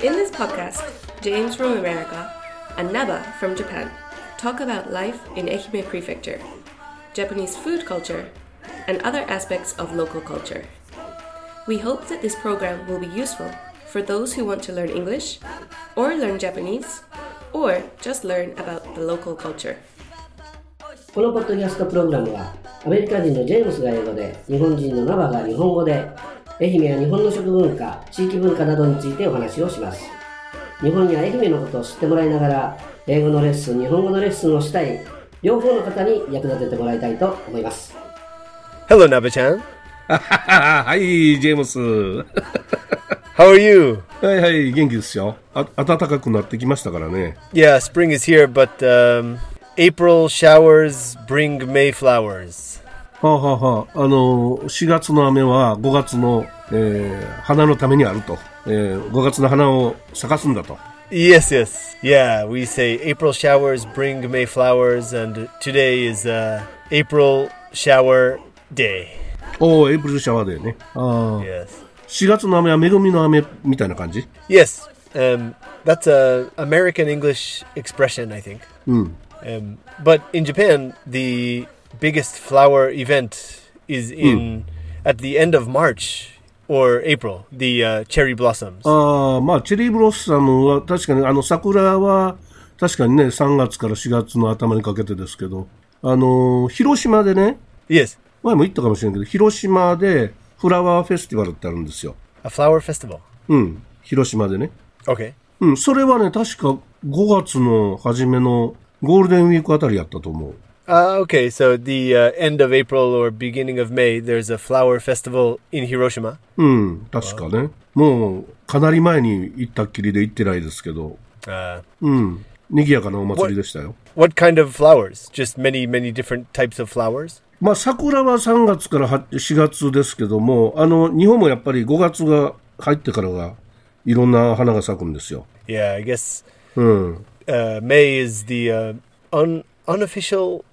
In this podcast, James from America and Naba from Japan talk about life in Ehime Prefecture, Japanese food culture, and other aspects of local culture. We hope that this program will be useful for those who want to learn English, or learn Japanese, or just learn about the local culture. このポッドキャストプログラムはアメリカ人のジェームスが英語で日本人のナバが日本語で愛媛や日本の食文化地域文化などについてお話をします日本や愛媛のことを知ってもらいながら 英語のレッスン日本語のレッスンをしたい両方の方に役立ててもらいたいと思います Hello, Naba-chan. はい、ジェームス。How are you? はいはい、元気ですよ。あ暖かくなってきましたからね。Yeah, spring is here, but um, April showers bring May flowers. はあ、はあはあ、あの、4月の雨は5月の、えー花のためにあると。えー5月の花を咲かすんだと。Yes, yes. Yeah, we say April showers bring May flowers, and today is uh, April shower day. おお、エイプリルシャワーデーね。ああ。 Yes. 4月の雨は恵みの雨みたいな感じ Yes, um, that's a American English expression, I think. Um, but in Japan, the biggest flower event is in at the end of March Or April. The uh, cherry blossoms. ああ、まあ、チェリーブロッサムは確かに、あの、桜は確かにね、3月から4月の頭にかけてですけど、あの、広島でね、yes, 前も言ったかもしれんけど、広島でフラワーフェスティバルってあるんですよ。a flower festival. うん、広島でね。Okay. うん、それはね、確か5月の初めのゴールデンウィークあたりやったと思う。Uh, okay, so the uh, end of April or beginning of May, there's a flower festival in Hiroshima. うん、確かね。もう、かなり前に行ったっきりで行ってないですけど、 Uh, うん、賑やかなお祭りでしたよ。 what kind of flowers? Just many, many different types of flowers. まあ、桜は3月からは4月ですけども、あの、日本もやっぱり5月が入ってからが、いろんな花が咲くんですよ。 Yeah, I guess うん。 uh, May is the uh, un- unofficial s-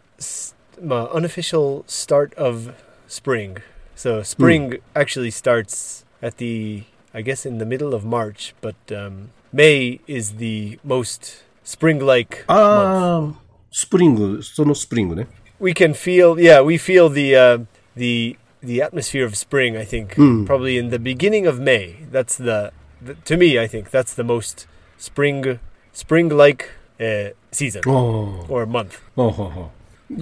my unofficial start of spring. So spring mm. actually starts at the I guess in the middle of March, but um, May is the most spring-like month. Um, spring, sono spring, né? We can feel, yeah, we feel the uh, the the atmosphere of spring. I think mm. probably in the beginning of May. That's the, the, to me. I think that's the most spring spring-like uh, season oh. or month. Oh, oh,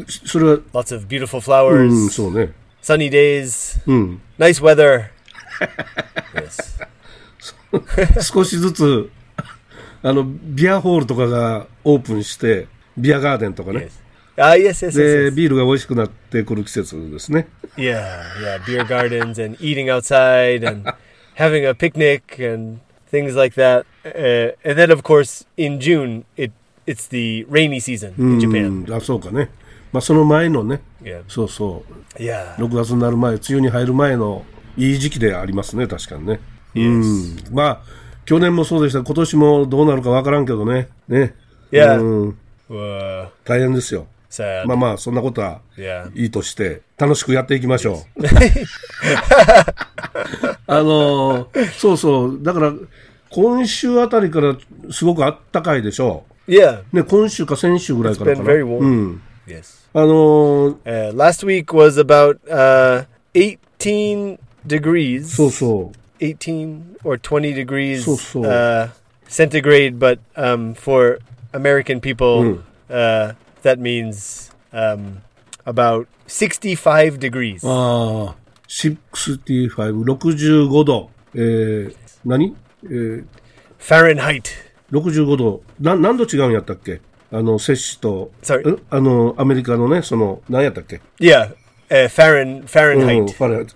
それは、Lots of beautiful う flowers, ん、そうね。sunny days, うん。nice weather. yes. 少しずつ、あの、ビアホールとかがオープンして、ビアガーデンとかね。Yes. Ah, yes, yes, で、yes, yes. ビールが美味しくなってくる季節ですね。Yeah, yeah. Beer gardens and eating outside and having a picnic and things like that. Uh, and then, of course, in June, it it's the rainy season う in ん Japan.、あ、そうかね。まあ、その前のね、Yeah. そうそう、Yeah. 6月になる前、梅雨に入る前のいい時期でありますね、確かにね。うん。まあ、去年もそうでした。今年もどうなるかわからんけどね。ね。Yeah. うん。Uh, 大変ですよ。sad. まあまあ、そんなことは Yeah. いいとして、楽しくやっていきましょう。あのーそうそう。だから、今週あたりからすごくあったかいでしょ Yeah. う。ね、今週か先週ぐらいから It's か been な。very warm. うん。Yes. あのー Uh, last week was about uh, 18 degrees. そうそう。 18 or 20 degrees So, so. Uh, centigrade, but um, for American people, uh, that means um, about 65 degrees. ああ、65、65度。えー、何えー、 Fahrenheit. 65度。な、何度違うんやったっけ あの、摂氏と、あの、アメリカのね、その、何やったっけ？Yeah, uh, Fahren うん、Fahrenheit. ファレン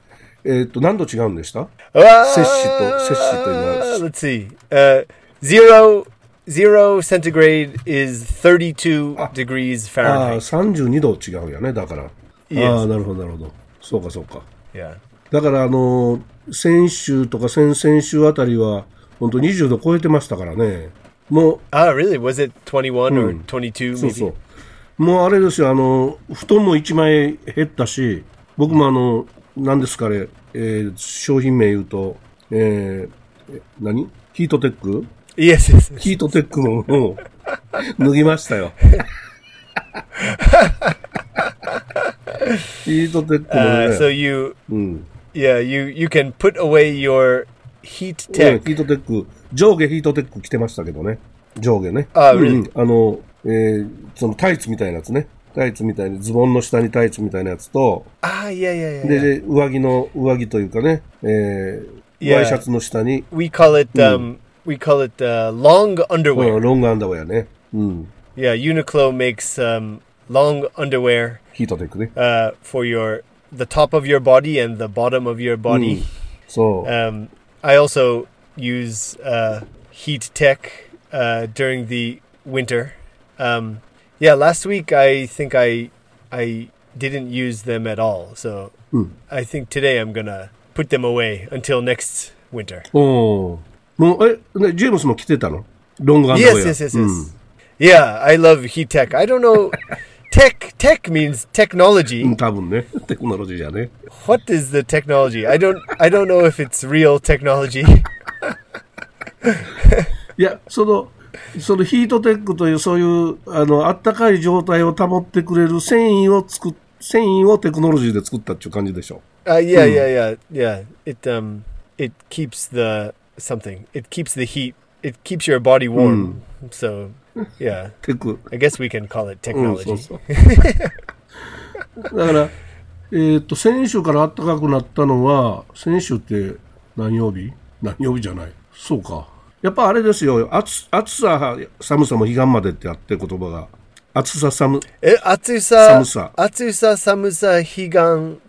えっ、と、何度違うんでした？Ah, 摂氏と、摂氏というのは、let's see. Uh, zero zero centigrade is 32 degrees ああ、Fahrenheit. 32度違うんやね、だから。Yes. ああ、なるほど、なるほど。そうか、そうか。Yeah. だから、あの、先週とか先々週あたりは、本当20度超えてましたからね。もう、Ah, really? Was it 21 or 22そう?そう。もうあれですよ、あの、布団も1枚減ったし、僕もあの、何ですかね、えー商品名言うと、えーえ何？ヒートテック？Yes, yes. yes. ヒートテックももう脱ぎましたよ。ヒートテックも Uh, ね、so you, うん。yeah, you you can put away your heat うん tech. ヒートテック、上下ヒートテック着てましたけどね。上下ね。あうん？あの、えーそのタイツみたいなやつね。タイツみたいに、ズボンの下にタイツみたいなやつと、Ah, yeah, yeah, yeah. で、yeah. で上着の、上着というかね、えー、Yeah. ワイシャツの下に、We call it um we call it uh, long うん underwear. ロングアンダーウェアね。うん。Yeah, Uniqlo makes um long underwear ヒートテックね。uh for your the top of your body and the bottom of your body. そう。Um, I also use uh, heat tech uh, during the winter. Um, yeah, last week I think I I didn't use them at all, so mm. I think today I'm gonna put them away until next winter. Oh, もうあれ、ジェームスも来てたのロングアンド Yes, yes, yes, yes.、うん Yeah, I love heat tech. I don't know. tech tech means technology. Hmm, what is the technology? I don't I don't know if it's real technology. いや、その、そのヒートテックという、そういう、あの、あったかい状態を保ってくれる繊維を作、繊維をテクノロジーで作ったっていう感じでしょ。あ、いやいやいや、いや、it, um, it keeps the something, it keeps the heat, it keeps your body warm.、うん、so, yeah. テク。I guess we can call it technology.、うん、そうそうだから、えっ、ー、と、先週からあったかくなったのは、先週って何曜日？何曜日じゃない。そうか。やっぱあれですよ。暑暑さ、寒さも彼岸までってあって言葉が。暑さ寒、え、暑さ、寒さ。暑さ、寒さ、彼岸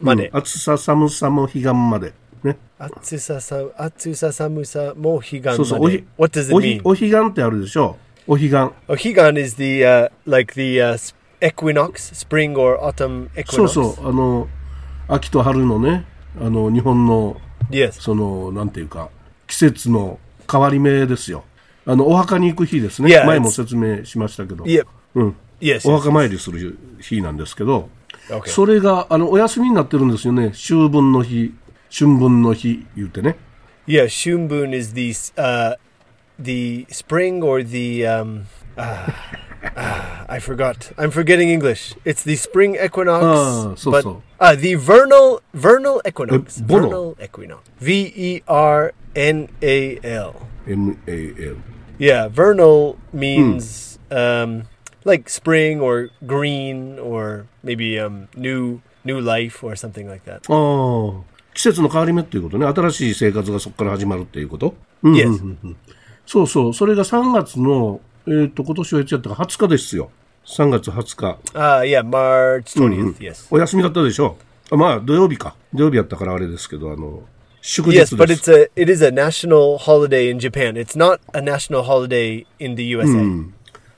まで。うん暑さ寒さも彼岸まで。ね。暑さ、さ暑さ、寒さ、もう彼岸まで。そうそう。おひ What does it おひ mean? お彼岸ってあるでしょ。お彼岸。Oh, 彼岸 is the uh, like the uh, s- equinox, spring or autumn そう equinox. そう。あの、秋と春のね、あの、日本の Yes. その、なんていうか、季節の変わり目ですよ。あの、お墓に行く日ですね。Yeah, 前も説明しましたけど。Yep. うん。Yes. お.墓参りする日なんですけど、Okay. それが、あの、お休みになってるんですよね。秋分の日、春分の日、言うてね。Yeah, Shunbun is the uh, the spring or the um, ah, ah, I forgot. I'm forgetting English. It's the spring equinox, Ah, so- but so. ah, the vernal vernal equinox. Uh, vernal equinox. V e r n a l. MAL。Yeah, vernal means um, like spring or green or maybe um, new new life or something like that. ああ、季節の変わり目っていうことね。新しい生活がそこから始まるっていうこと？うん Yes. うんうんうんそうそう。それが3月の、えっ、と、今年はいつやったか20日ですよ。3月20日。Ah, yeah, March 20th. Yes. お休みだったでしょ？あまあ、土曜日か。土曜日やったからあれですけど、あの、祝日 Yes, で but す。 it's a it is a national holiday in Japan. It's not a national holiday in the USA.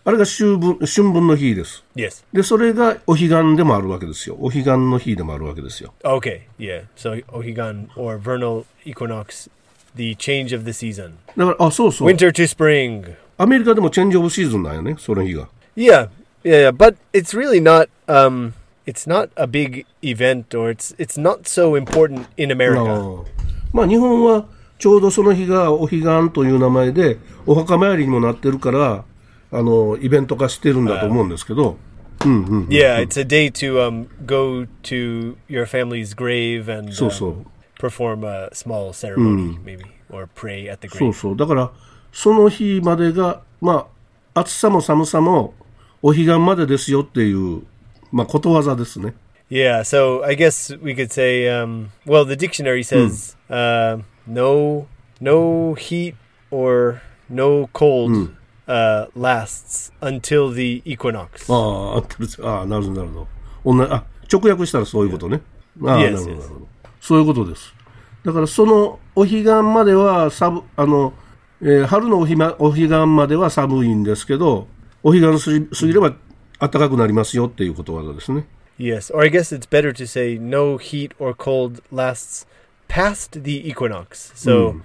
あれが秋分、春分の日です。 Yes. で、それがお彼岸でもあるわけですよ。お彼岸の日でもあるわけですよ。 Okay. Yeah. So Ohigan or vernal equinox, the change of the season. だから、あ、そうそう。 Winter to spring. アメリカでもチェンジオブシーズンなんよね、その日が。 Yeah. Yeah, yeah, but it's really not um it's not a big event or it's it's not so important in あ America. あまあ、日本はちょうどその日がお彼岸という名前で、お墓参りにもなってるから、あの、イベント化してるんだと思うんですけど、うんうん。Yeah, it's a day to um go to your family's grave and そう um, そう。perform a small ceremony maybe or pray at the そう grave. そう。だから、その日までが、まあ、暑さも寒さも、お彼岸までですよっていう、まあ、ことわざですね。Yeah, so I guess we could say, um, well, the dictionary says uh, no, no heat or no cold uh, lasts until the equinox. ああ、合ってる。ああ、なるほど、なるほど。おんなあ、直訳したらそういうことね。ああ、Yes, なるほど、yes. なるほど。そういうことです。だから、その、お彼岸までは、サブ、あの、えー春のおひまお彼岸までは寒いんですけど、お彼岸過ぎ過ぎれば暖かくなりますよっていうことわざですね。Yes, or I guess it's better to say no heat or cold lasts past the equinox. So Mm.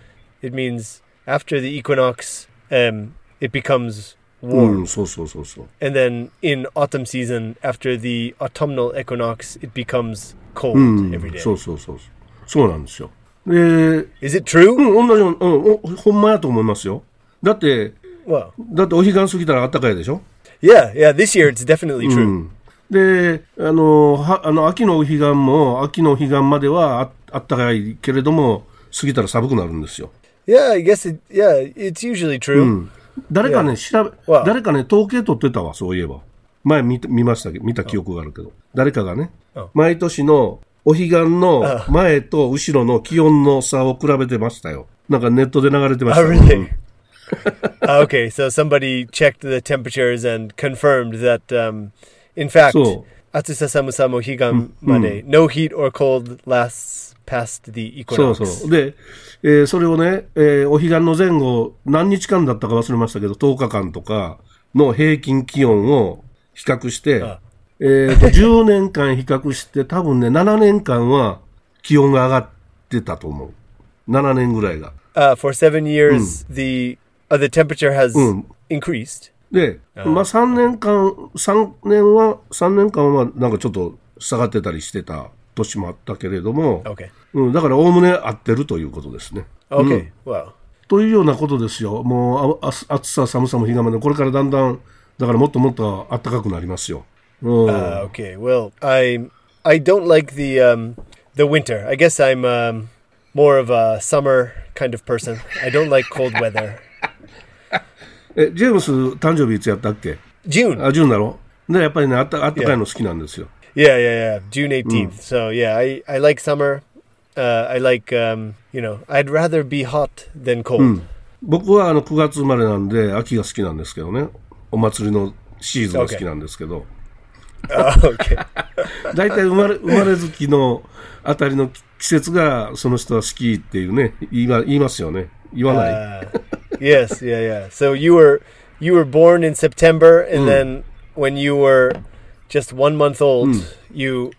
it means after the equinox, um, it becomes う warm. ん、そうそうそうそう。And then in autumn season, after the autumnal equinox, it becomes cold うん、every day. そうそうそう。そうなんですよ。で、Is it true? うん、同じように、うん、おほんまやと思いますよ。だって、Well, だってお彼岸過ぎたら暖かいでしょ yeah, yeah. This year it's definitely う true. ん。で、あの、はあの秋のお彼岸も、秋のお彼岸まではああったかいけれども、過ぎたら寒くなるんですよ。Yeah, I guess it. Yeah, it's usually true. うん。誰かね、調べ、わ誰かね、統計取ってたわ、そういえば。前見た見ましたけど、見た記憶があるけど。誰かがねうん、毎年のお彼岸の前と後ろの気温の差を比べてましたよ。なんかネットで流れてました Oh, よ。really? Ah, okay, so somebody checked the temperatures and confirmed that, um, in fact, Atsusa Samu Samu Higan Made, no heat or cold lasts past the そう equinox. そう。で、えーそれをね、えーお彼岸の前後、何日間だったか忘れましたけど、10日間とかの平均気温を比較して、あえーと10年間比較して、多分ね、7年間は気温が上がってたと思う。7年ぐらいが。Uh, for seven years, the uh, the temperature has Mm. increased. で、まあ3年間、3年は、3年間はなんかちょっと下がってたりしてた年もあったけれども、Okay. うん、だからおおむね合ってるということですね。Okay. Wow. というようなことですよ。もうああ暑さ、寒さも彼岸まで、これからだんだん、だからもっともっと暖かくなりますよ。うん。Uh, okay. Well, I I don't like the um, the winter. I guess I'm um, more of a summer kind of person. I don't like cold weather. え、ジェームス誕生日いつやったっけ？June. あ、ジューンだろ？で、やっぱりね、あったあったかいの好きなんですよ。Yeah, yeah, yeah. June 18th. So, yeah, I, I like summer. Uh, I like, um, you know, I'd rather be hot than cold. 僕はあの9月生まれなんで、秋が好きなんですけどね。お祭りのシーズンが好きなんですけど、Oh. 大体生まれ、生まれ月のあたりの季節がその人は好きっていうね、言いま言いますよね。言わない。Uh, yes, yeah, yeah. So you were you were born in September, and then when you were just one month old, you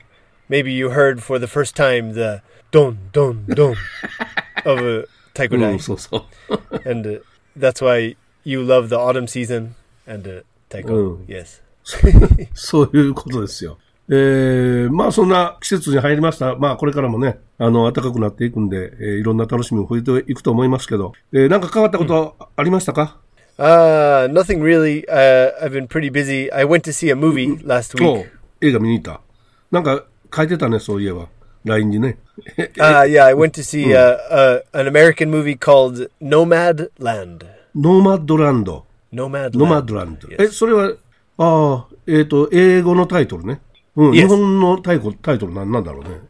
maybe you heard for the first time the don don don of a うん、 taikudai, そうそう。 and uh, that's why you love the autumn season and uh, taiko. Mm. Yes. そういうことですよ。えー、まあそんな季節に入りました。まあこれからもね、 あの、暖かくなっていくんで、えーいろんな楽しみも増えていくと思いますけど、えー、なんか変わったことありましたか、Uh, nothing really. Uh, I've been pretty busy. I went to see a movie last week. 映画見に行った。なんか書いてたね、そういえば。LINE にね。Uh, yeah, I went to see uh, uh, an American movie called Nomad Land. ノーマッドランド。Nomad ノマッ Land. ドランド。Yes. え、それは、ああ、えっ、と、英語のタイトルね。うん.日本のタイトルタイトルなんなんだろうね。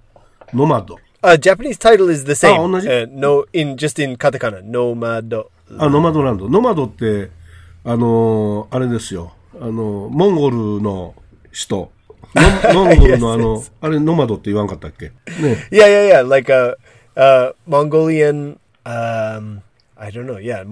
ノマッド。あ、 Japanese title is あ、同じ、uh, ノマド。ランド。ノマドって、あの、あれですよ。あの、モンゴルの人。モンゴルのあの、あれノマドって言わんかったっけ？ね。いやいやいや、なんか、あ a, a Mongolian,、um, I don't know, yeah,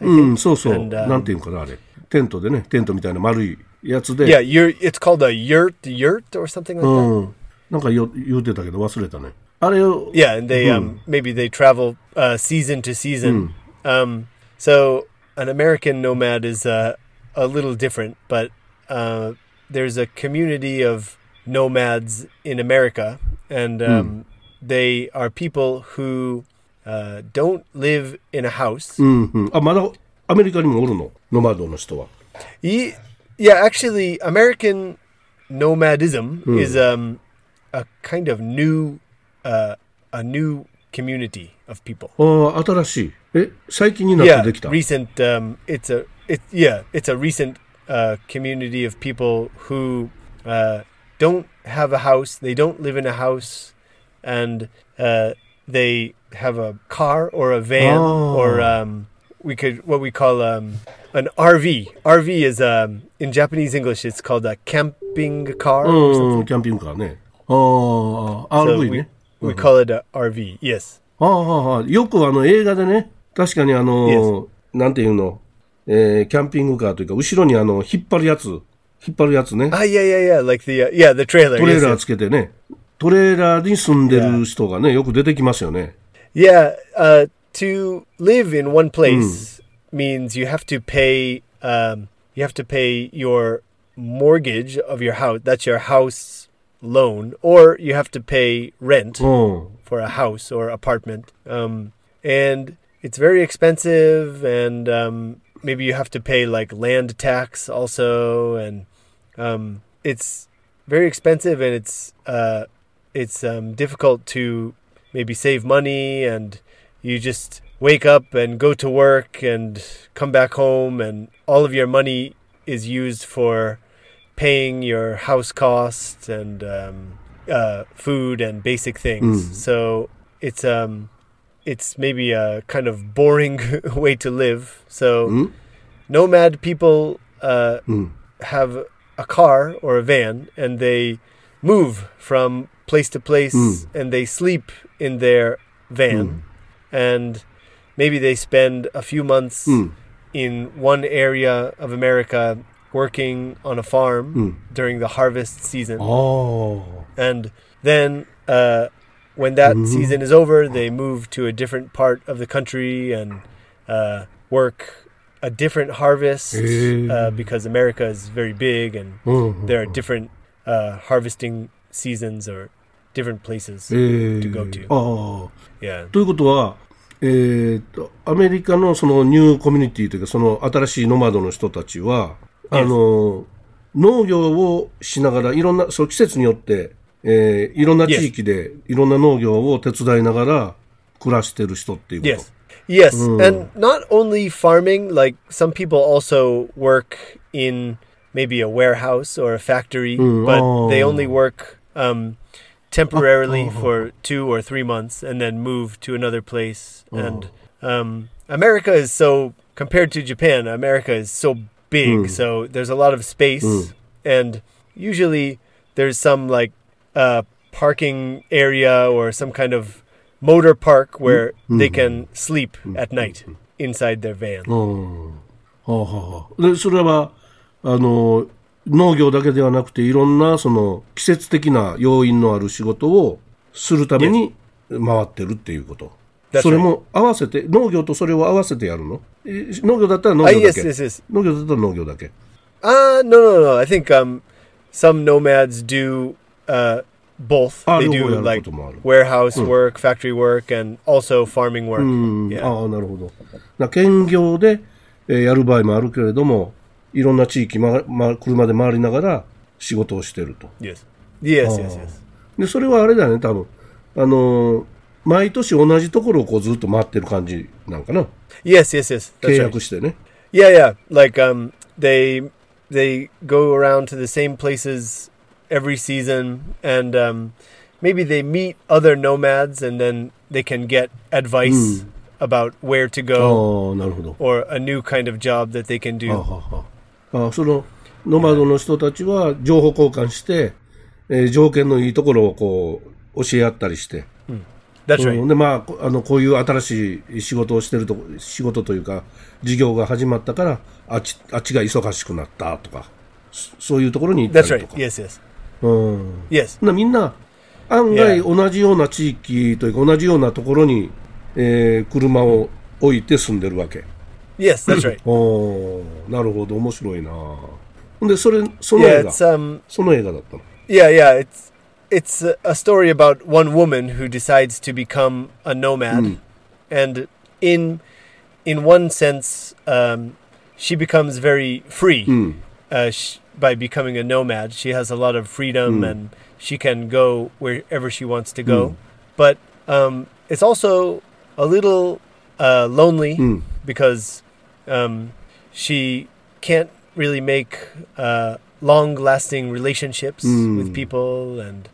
うん、そうそう。なんていうのかな、あれ。テントでね、テントみたいな丸い。やつで。 Yeah, you're. It's called a yurt, yurt or something like that. うん。なんかよ言うてたけど忘れたね。あれを、 Yeah, and they um, maybe they travel uh, season to season. Um, so an American nomad is uh, a little different, but uh, there's a community of nomads in America, and um, they are people who uh, don't live in a house. うんうん。あ、まだアメリカにもおるのノマドの人は。 Ye- yeah, actually, American nomadism is um, a kind of new, uh, a new community of people. ああ、新しい。え、最近になって yeah, できた。 recent. Um, it's a it yeah, it's a recent uh, community of people who uh, don't have a house. They don't live in a house, and uh, they have a car or a van Oh. or um, we could what we call um, an RV. RV is um, in Japanese English. It's called a camping car. グカーね。ああ、So RV we- ね。we call it a RV. Yes. ああ、はあ、よくあの映画でね、確かにあの、なんていうの、えー、キャンピングカーというか、後ろにあの、引っ張るやつ、引っ張るやつね。Ah, yeah, yeah, yeah. Like the uh, yeah, the trailer. トレ yes, ーラー yes. つけてね、トレーラーに住んでる人がね、よく出てきますよね。Yeah, uh, to live in one place means you have to pay. Um, you have to pay your mortgage of your house. That's your house loan, or you have to pay rent うん。for a house or apartment. Um, and it's very expensive, and um, maybe you have to pay like land tax also, and um, it's very expensive, and it's uh, it's um, difficult to maybe save money, and you just wake up and go to work and come back home and all of your money is used for paying your house costs and um, uh, food and basic things mm. so it's um it's maybe a kind of boring way to live so mm. nomad people uh, mm. have a car or a van and they move from place to place mm. and they sleep in their van mm and maybe they spend a few months mm. in one area of America working on a farm mm. during the harvest season. Oh. And then uh, when that mm-hmm. season is over, they move to a different part of the country and uh, work a different harvest uh, eh. because America is very big and mm-hmm. there are different uh, harvesting seasons or different places え to go ー to. ああ。Yeah. ということは、えーっと、アメリカのそのニューコミュニティというか、その新しいノマドの人たちは、あの、農業をしながら、いろんな、そう季節によって、えーいろんな地域でいろんな農業を手伝いながら暮らしてる人っていうこと。Yes. Yes, and not only farming, like some people also work in maybe a warehouse or a factory, Mm, but they oh. only work um, temporarily for two or three months and then move to another place. And um, America is so, compared to Japan, America is so big, Mm. so there's a lot of space, Mm. and usually there's some like uh, parking area or some kind of motor park where they can sleep at night inside their van. うん。はあはあはあ。で、それは、あの、 農業だけではなくて、いろんな、その、季節的な要因のある仕事をするために回ってるっていうこと。それも合わせて、農業とそれを合わせてやるの？え農業だったら農 Ah, 業だ yes, け？yes, yes. 農業だったら農業だけ？Uh, no, no, no. I think um, some nomads do uh, both. Ah, they 両方 do like こともある。warehouse work, factory work, and also farming work. ああ、なるほど。な兼業で、えーやる場合もあるけれども、いろんな地域、まま、車で回りながら仕事をしてると。Yes. Yes, Oh. yes, yes. で、それはあれだよね、多分。あのー毎年同じところをこうずっと回ってる感じなんかな。Yes, yes, yes. 契 That's right. 約してね。Yeah, yeah. Like um, they they go around to the same places every season, and um, maybe they meet other nomads, and then they can get advice about where to あ go or a new kind of job that they can あ do. あそのノマドの人たちは情報交換して、えー条件のいいところをこう教え合ったりして、う right. んでまあこあのこういう新しい仕事をしてると仕事というか事業が始まったからあっちあっちが忙しくなったとかそそういうところに行ったり right. とか、Yes, yes, うん、yes. なみんな案外.同じような地域というか同じようなところに、えー車を置いて住んでるわけ。Yes, that's right. おーなるほど面白いなほんでそれその Yeah, 映画 it's um, その映画だったの yeah, yeah. It's it's a, a story about one woman who decides to become a nomad, and in in one sense, um, she becomes very free uh, sh- by becoming a nomad. She has a lot of freedom, and she can go wherever she wants to go. But um, it's also a little uh, lonely because um, she can't really make uh, long-lasting relationships with people, and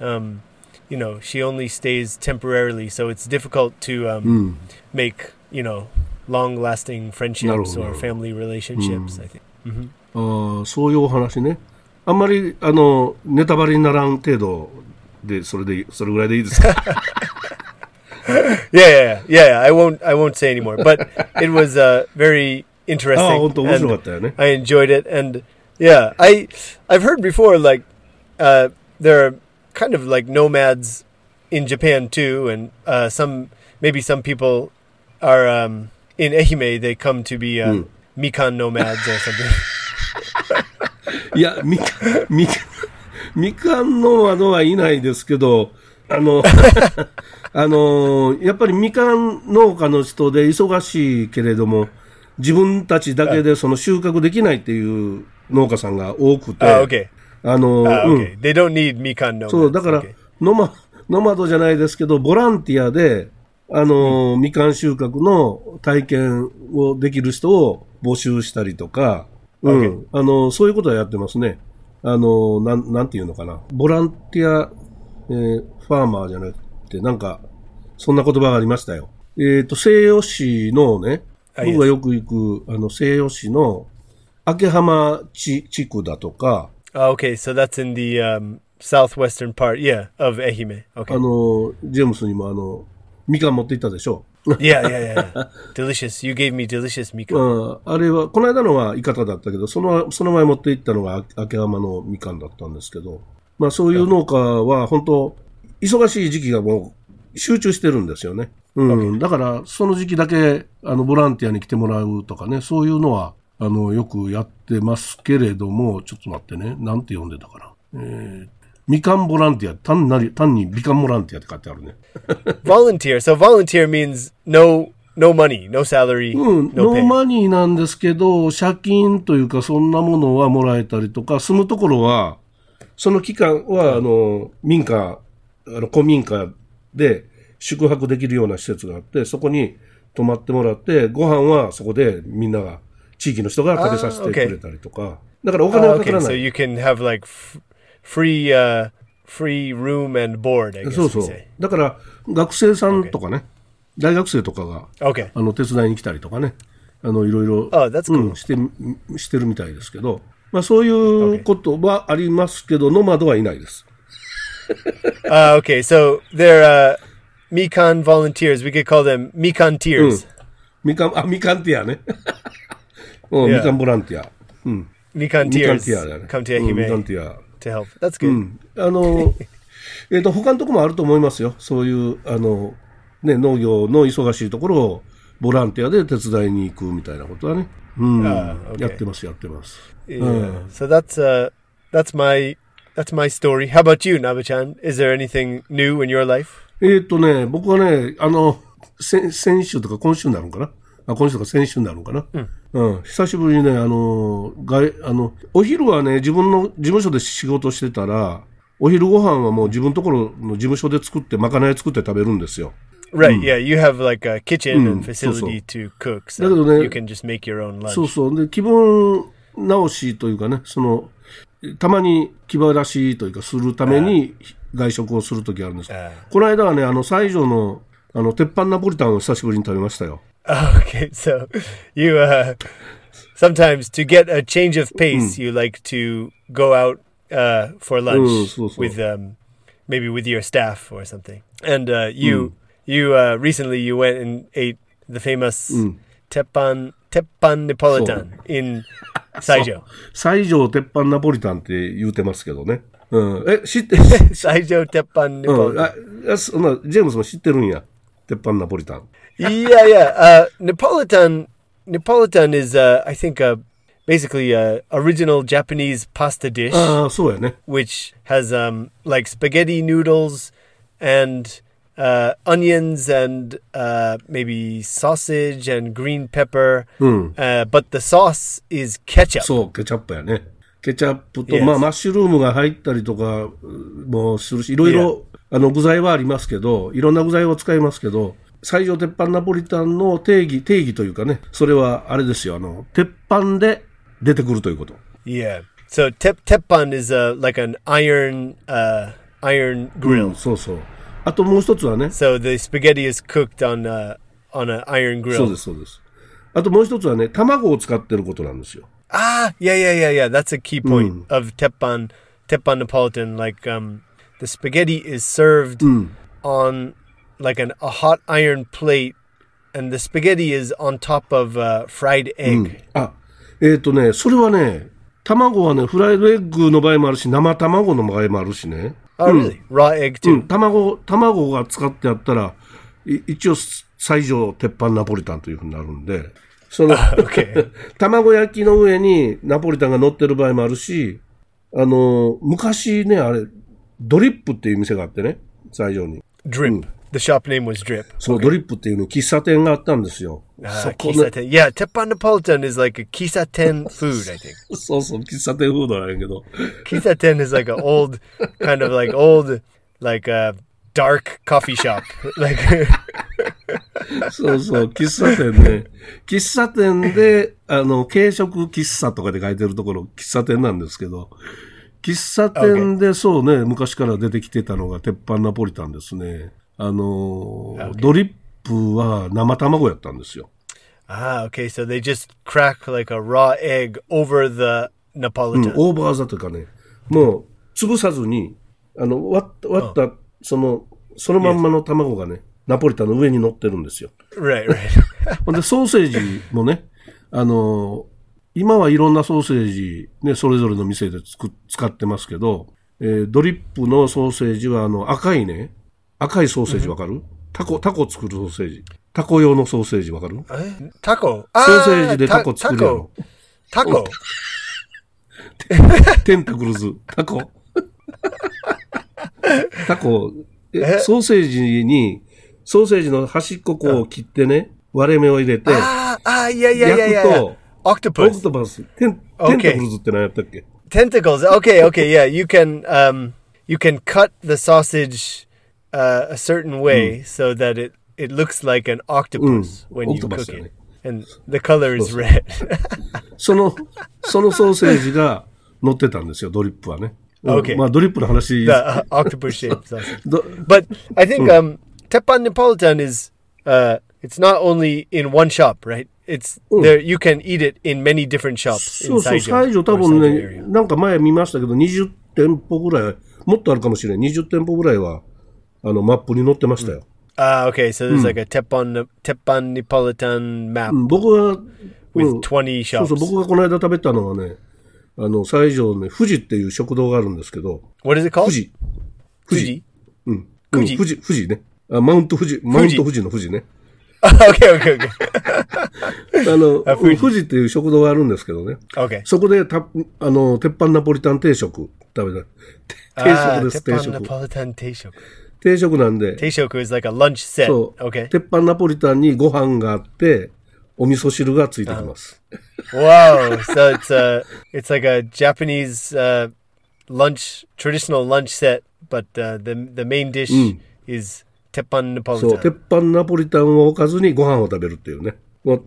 um, you know she only stays temporarily, so it's difficult to um, make you know long-lasting friendships or Naruhodo. family relationships. I think. hmm あーそういうお話ねあんまりあのネタバレにならん程度 で、それで、それぐらいでいいですか Yeah, yeah, yeah, yeah. I won't. I won't say anymore. But it was uh, very interesting. ああ、本当面白かっ and たよね。 I enjoyed it, and yeah, I I've heard before like uh, there are kind of like nomads in Japan too, and uh, some maybe some people are um, in Ehime. They come to be uh, mikan nomads or something. いや、みか、みか、みかんの窓はいないですけど、 あの、あの、やっぱりみかん農家の人で忙しいけれども、自分たちだけでその収穫できないっていう農家さんが多くて、oh, okay. あの、Uh, うん okay. They don't need mikan nomads. そう、だから、Okay. ノマ、ノマドじゃないですけど、ボランティアで、あの、みかん収穫の体験をできる人を募集したりとか、うん、Okay. あの、そういうことはやってますね。あの、なん、なんていうのかな。ボランティア、えーファーマーじゃなくて、なんか、そんな言葉がありましたよ。えっ、と、西予市のね、あ僕がよく行く、あの、西予市の、明浜地地区だとか、Oh, okay, so that's in the um, southwestern part, yeah, of Ehime. あ Okay. の、ジェームスにもあの、みかん持って行ったでしょ？yeah, yeah, yeah, yeah. delicious. You gave me delicious mikan. うん、あれは、この間のはイカタだったけど、その、その前持って行ったのがあ秋山のみかんだったんですけど、まあそういう農家は本当、忙しい時期がもう集中してるんですよね。うん。だから、その時期だけ、あの、ボランティアに来てもらうとかね、そういうのは、あの、よくやってますけれども、ちょっと待ってね、なんて呼んでたかな。えー、みかんボランティア、単なり、単にみかんボランティアって書いてあるね。volunteer. So volunteer means no no money, no salary, うん、no ノ pay. ーマニーなんですけど、借金というか、そんなものはもらえたりとか、住むところは、その期間は、あの、民家、あの、古民家で宿泊できるような施設があって、そこに泊まってもらって、ご飯はそこでみんなが、地域の人が食べさせてくれたりとか、だからお金 Oh, はかか okay, らな so い。you can have like free uh, free room and board. I guess そうそう。だから、学生さんとかね、大学生とかが、Okay. あの、手伝いに来たりとかね、あの、いろいろ、Oh, う.ん、してみ、してるみたいですけど、まあそういうことはありますけど、ノマドはいないです。Uh, okay, so they're uh, Mikan volunteers. We could call them Mikan tears. みかん、あ、みかんティアね。うん.みかんボランティア。Mikan みかんティアだね。come to うんみかんティア。to help. That's good. あの、えっと、他のとこもあると思いますよ。そういう、あの、ね、農業の忙しいところをボランティアで手伝いに行くみたいなことはね。うん。あー OK やってます、やってます。Yeah. So that's uh, that's my that's my story. How about you, Nabachan? Is there anything new in your life? えーっとね、僕はね、あの、先先週とか今週になるのかな？あ今週とか先週になるのかな、うん、久しぶりにね、あの、外、あの、お昼はね、自分の事務所で仕事してたら、お昼ご飯はもう自分のところの事務所で作って、まかない作って食べるんですよ。Right. Yeah, you have like a kitchen and Mm, facility to cook, so だけどね、 you can just make your own lunch. そうそう。で、気分直しというかね、その、たまに気晴らしというか、するために外食をするときあるんです。あこの間はね、あの、西条の、あの、鉄板ナポリタンを久しぶりに食べましたよ。 Okay, so you uh, sometimes to get a change of pace, you like to go out uh, for lunch Mm, so- so. with um, maybe with your staff or something. And uh, you you uh, recently you went and ate the famous teppan teppan Napolitan in Saijo. 西条鉄板ナポリタンって言うてますけどね。うん。え、知って、 Saijo teppan うん。 Napolitan. あ、あそんな、ジェームスも知ってるんや。鉄板ナポリタン。 yeah, yeah. Uh, Napolitan Napolitan is uh, I think uh, basically a original Japanese pasta dish. ああ、そうやね。 which has um, like spaghetti noodles and uh, onions and uh, maybe sausage and green pepper. Uh, but the sauce is ketchup. そう、ケチャップやね。ケチャップと、Yes. まあ、マッシュルームが入ったりとかもするし、いろいろ、あの、具材はありますけど、いろんな具材を使いますけど、最上鉄板ナポリタンの定義、定義というかね、それはあれですよ、あの、鉄板で出てくるということ。yeah. So tep teppan is uh, like an iron uh, iron う grill. んそうそう。あともう一つはね、So the spaghetti is cooked on uh, on an iron そう grill. です、そうです。あともう一つはね、卵を使ってることなんですよ。Ah, yeah, yeah, yeah, yeah. That's a key point of teppan teppan Napolitan. Like um, the spaghetti is served on like an, a hot iron plate, and the spaghetti is on top of uh, fried egg. あ、えっ、とね、それはね、卵はね、フライドエッグの場合もあるし、生卵の場合もあるしね。Oh, really? Raw egg う too. ん、卵、卵が使ってあったら、い一応最上鉄板ナポリタンというふうになるんで、その、Okay. 卵焼きの上にナポリタンが乗ってる場合もあるし、あの、昔ね、あれ、ドリップっていう店があってね、最上に。Drip. The shop name was Drip. そう、ドリップっていうの喫茶店があったんですよ。Ah, そこね、kisaten. Yeah, Teppan Napolitan is like a kisaten food, I think. そうそう、喫茶店フードなんやけど。Kisaten is like an old, kind of like old, like a dark coffee shop. Like, そうそう、喫茶店ね。喫茶店で、あの、軽食喫茶とかで書いてるところ、喫茶店なんですけど、喫茶店でそうね、昔から出てきてたのが鉄板ナポリタンですね。あの、ドリップは生卵やったんですよ。ah, okay. So they just crack like a raw egg over the うん Napolitan. オーバーザというかね、もう潰さずに、あの、割った、割った、その、そのまんまの卵がね、ナポリタンの上に乗ってるんですよ。Right, right. ほんで、ソーセージもね、あのー今はいろんなソーセージ、ね、それぞれの店でつく使ってますけど、えードリップのソーセージは、あの、赤いね、赤いソーセージわかる、タコ、タコ作るソーセージ。タコ用のソーセージわかる Taco. ソーセージで Ah, タコ作るやろ taco.。Taco. テンタクルズ、タコ。タコ、ええ？ソーセージに、ソーセージの端っここう切ってね、割れ目を入れて、Ah, ah, yeah, yeah, yeah, 焼 yeah. く yeah. と、オ Octopus. クトパス、テン、テ.ンタクルズって何やったっけ？Tentacles. Okay, okay, yeah. You can um you can cut the sausage uh, a certain way so that it it looks like an octopus when you octopus, cook yeah. it. And the color is red. その、そのソーセージが乗ってたんですよ、ドリップはね。うん Okay. まあ、ドリップの話、 the uh, octopus shaped sausage. ど But I think um Teppan Napolitan is uh it's not only in one shop, right? It's there you can eat it in many different shops そう in そう、 Saijo. 西条多 or 分 Saijo ね、 area. なんか前見ましたけど、20店舗ぐらい、もっとあるかもしれない。20店舗ぐらいは、 あの、マップに載ってましたよ。Ah, okay. So there's like a Teppan Teppan Napolitan map うん僕は、with うん20そう shops. そう、僕がこの間食べたのはね、あの、西条ね、富士っていう食堂があるんですけど、What is it called? 富士。富士。うん。富士うん富士、富士ね。あマウント富士、マウント富士の富士ね。okay, okay, okay. あの、あ富士富士っていう食堂があるんですけどね。Okay. そこでた、あの、鉄板ナポリタン定食食べた。定 Ah, 食です、定 Teppan 食。Napolitan Teishoku. 定食なんで、Teishoku is like a lunch set. そう、Okay. 鉄板ナポリタンにご飯があって、お味噌汁がついてきます。Wow. So it's a it's like a Japanese uh, lunch traditional lunch set, but uh, the the main dish is teppan そう.鉄板ナポリタンを置かずにご飯を食べるっていうね。もう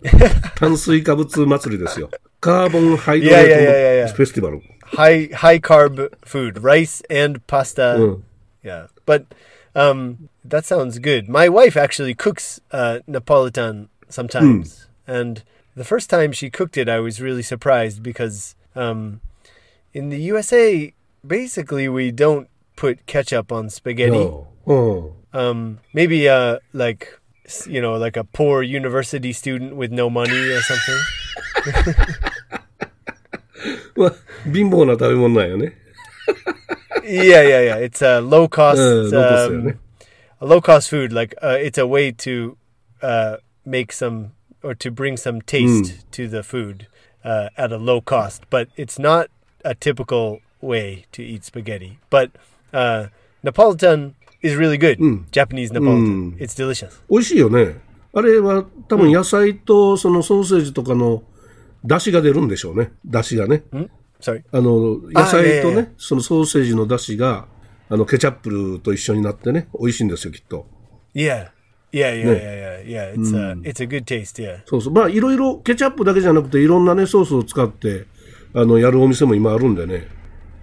炭水化物祭りですよ。カーボンハイドレートフェスティバル。high high carb food, rice and pasta. Mm. Yeah, but um, that sounds good. My wife actually cooks uh, Napolitan sometimes, and the first time she cooked it, I was really surprised because um, in the USA, basically we don't put ketchup on spaghetti. うん。 Um, maybe uh, like s- you know, like a poor university student with no money or something. まあ、貧乏な食べ物なんよね。 yeah, yeah, yeah. It's a low cost, うん、残すよ um, ね。 a low cost food. Like uh, it's a way to uh, make some or to bring some taste to the food uh, at a low cost. But it's not a typical way to eat spaghetti. But uh, Napolitan is really good. Japanese Napolitan. It's delicious. 美味しいよね。あれは多分野菜とそのソーセージとかの出汁が出るんでしょうね。出汁がね。 Sorry. あの、野菜とね、そのソーセージの出汁が、あの、ケチャップと一緒になってね、美味しいんですよ、きっと。Yeah. Yeah, yeah, yeah, yeah. It's uh, it's a good taste. Yeah. そうそう。まあ、いろいろ、ケチャップだけじゃなくて、いろんなね、ソースを使って、あの、やるお店も今あるんでね。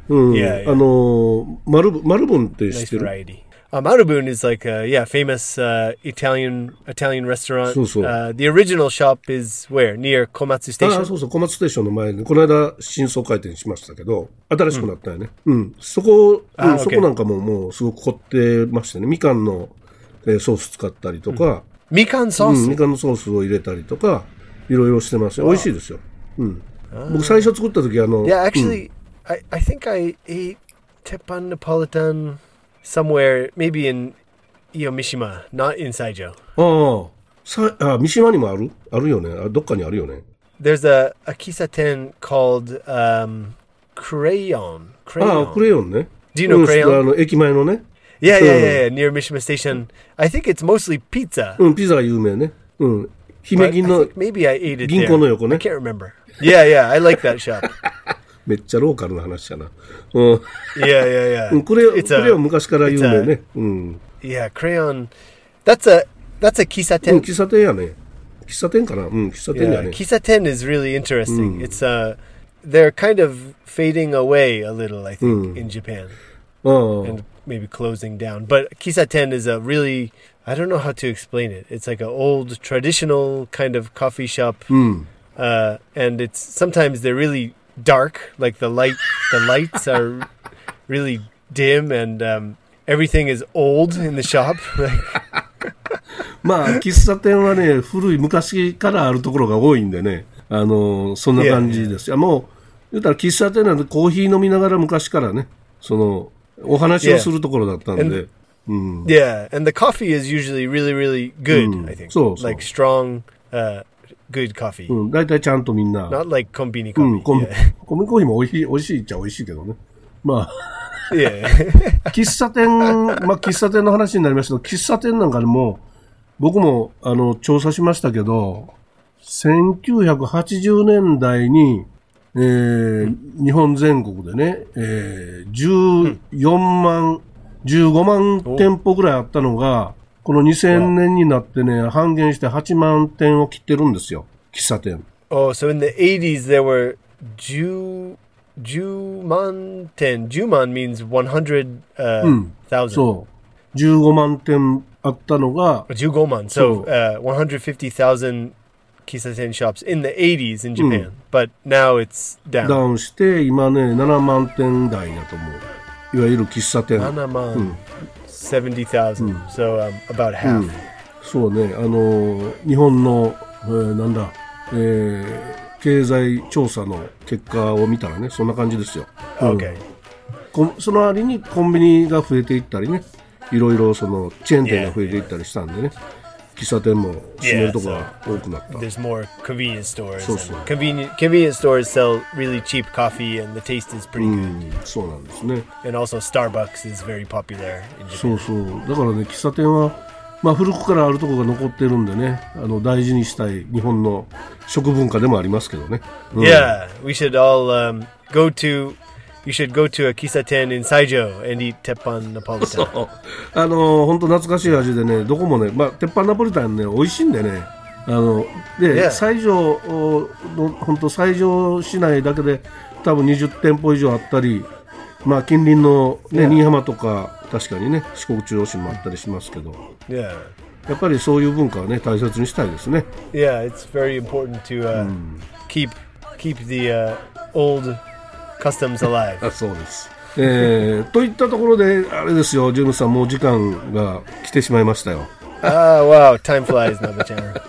うん。いやいやあの、マルブ、マルブンって知ってる？Variety. Uh, Marubun is like a yeah famous uh, Italian Italian restaurant. Uh, the original shop is where near Komatsu あ Station. あそうそう、小松ステーションの前に、この間、新装開店しましたけど、新しくなったよね。うん。そこ、あうん、そこなんかももうすごく凝ってましてね、みかんの、えーソース使ったりとか、Mikan うん、sauce. みかんのソースを入れたりとか、いろいろしてますよ。美味しいですよ。うん。僕最初作った時、あの、Yeah, actually, I, I think I ate Teppan Napolitan somewhere, maybe in Iomishima, not in Saijo. ああ、さあ、三島にもあるあるよね。あどっかにあるよね。 There's a, a kisaten called um, Crayon. あ Crayon. あ、クレヨンね。 Do you know うん Crayon? あの、駅前のね。 yeah, yeah, Hmm. yeah, yeah, near Mishima Station. I think it's mostly pizza. うん、ピザ有名ね。うん。 but 姫 I 銀の think maybe I ate it 銀 there. 行の横ね。 I can't remember. Yeah, yeah, I like that shop. めっちゃローカルな話やな。うん。 Yeah, yeah, うん yeah. クレヨン、 It's クレヨン a 昔から有名ね。うん。 yeah Crayon. That's a that's a うん、 kisaten. 喫茶店やね。喫茶店かなうん、喫茶店や Yeah, ね。 kisaten is really interesting. Mm. It's uh, they're kind of fading away a little, I think, Mm. in Japan, ああ。 and maybe closing down. But kisaten is a really I don't know how to explain it. It's like an old traditional kind of coffee shop, うん。 uh, and it's sometimes they're really dark, like the light the lights are really dim, and um, everything is old in the shop. Like, まあ、喫茶店はね、古い昔からあるところが多いんでね。あの、そんな感じですよ。もう、言うたら喫茶店なんでコーヒー飲みながら昔からね、その、お話をするところだったんで And-。うん。 Yeah, and the coffee is usually really, really good. Mm. I think So, so. like strong, uh, good coffee, うん、大体ちゃんとみんな。not like kombini う coffee. ん、コン yeah. コンビニコーヒーも美味しい、美味しいっちゃ美味しいけどね。まあ. 喫茶店、まあ、喫茶店の話になりましたけど、喫茶店なんかでも、僕も、あの、調査しましたけど、1980年代に、えー日本全国でね、えー14万、15万店舗ぐらいあったのが、この2000年になってね、半減して8万点を切ってるんですよ、喫茶店。おお、そう、in 80s 10, 万点、10万 means 100,、uh, う、そう、15万店あったのが、15万、そう、uh, 150,000喫茶店 shops in the 80s in Japan,、うん、but now it's down. ダウンして、今ね、7万店台だと思う。いわゆる喫茶店。Anaman, Mm. seventy thousand. So um, about half. そうね、あの、日本の、えーなんだ、えー経済調査の結果を見たらね、そんな感じですよ。うん Okay. こその割にコンビニが増えていったりね、いろいろそのチェーン店が増えていったりしたんでね、喫茶店も閉めるところが多くなった。there's more convenience stores. So, and so. Convenient convenience stores sell really cheap coffee, and the taste is pretty う good. ん、そうなんですね。And also, Starbucks is very popular in Japan. そうそう。だからね、喫茶店は、まあ古くからあるところが残ってるんでね、あの大事にしたい日本の食文化でもありますけどね。うん Yeah, we should all um, go to. You should go to a kisaten in Saijo and eat teppan Napolitan. あの本当懐かしい味でね、どこもね、まあ、鉄板ナポリタンね、美味しいんでね、あので、Yeah. 西条の、本当、西条市内だけで、多分20店舗以上あったり、まあ、近隣の、ね.新居浜とか、確かにね、四国中央市もあったりしますけど、yeah, やっぱりそういう文化はね、大切にしたいですね。yeah, it's very important to uh, keep keep the uh, old customs alive. あそうです。えー、といったところで、あれですよ、ジェームスさん、もう時間が来てしまいましたよ。ah, wow, time flies, Naba-chan.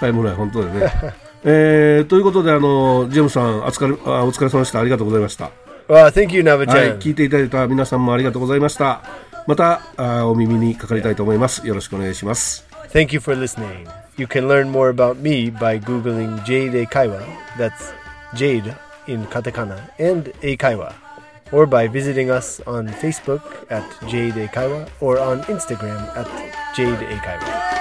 タイムライン、本当だよね。えー、ということで、あの、ジェームスさん、お疲れあお疲れ様でした。ありがとうございました。Well, thank you, はい.聞いていただいた皆さんもありがとうございました。また、あお耳にかかりたいと思います。よろしくお願いします。Thank you for listening. You can learn more about me by googling Jade Eikaiwa. That's Jade in katakana and Eikaiwa. Or by visiting us on Facebook at Jade Eikaiwa or on Instagram at Jade Eikaiwa.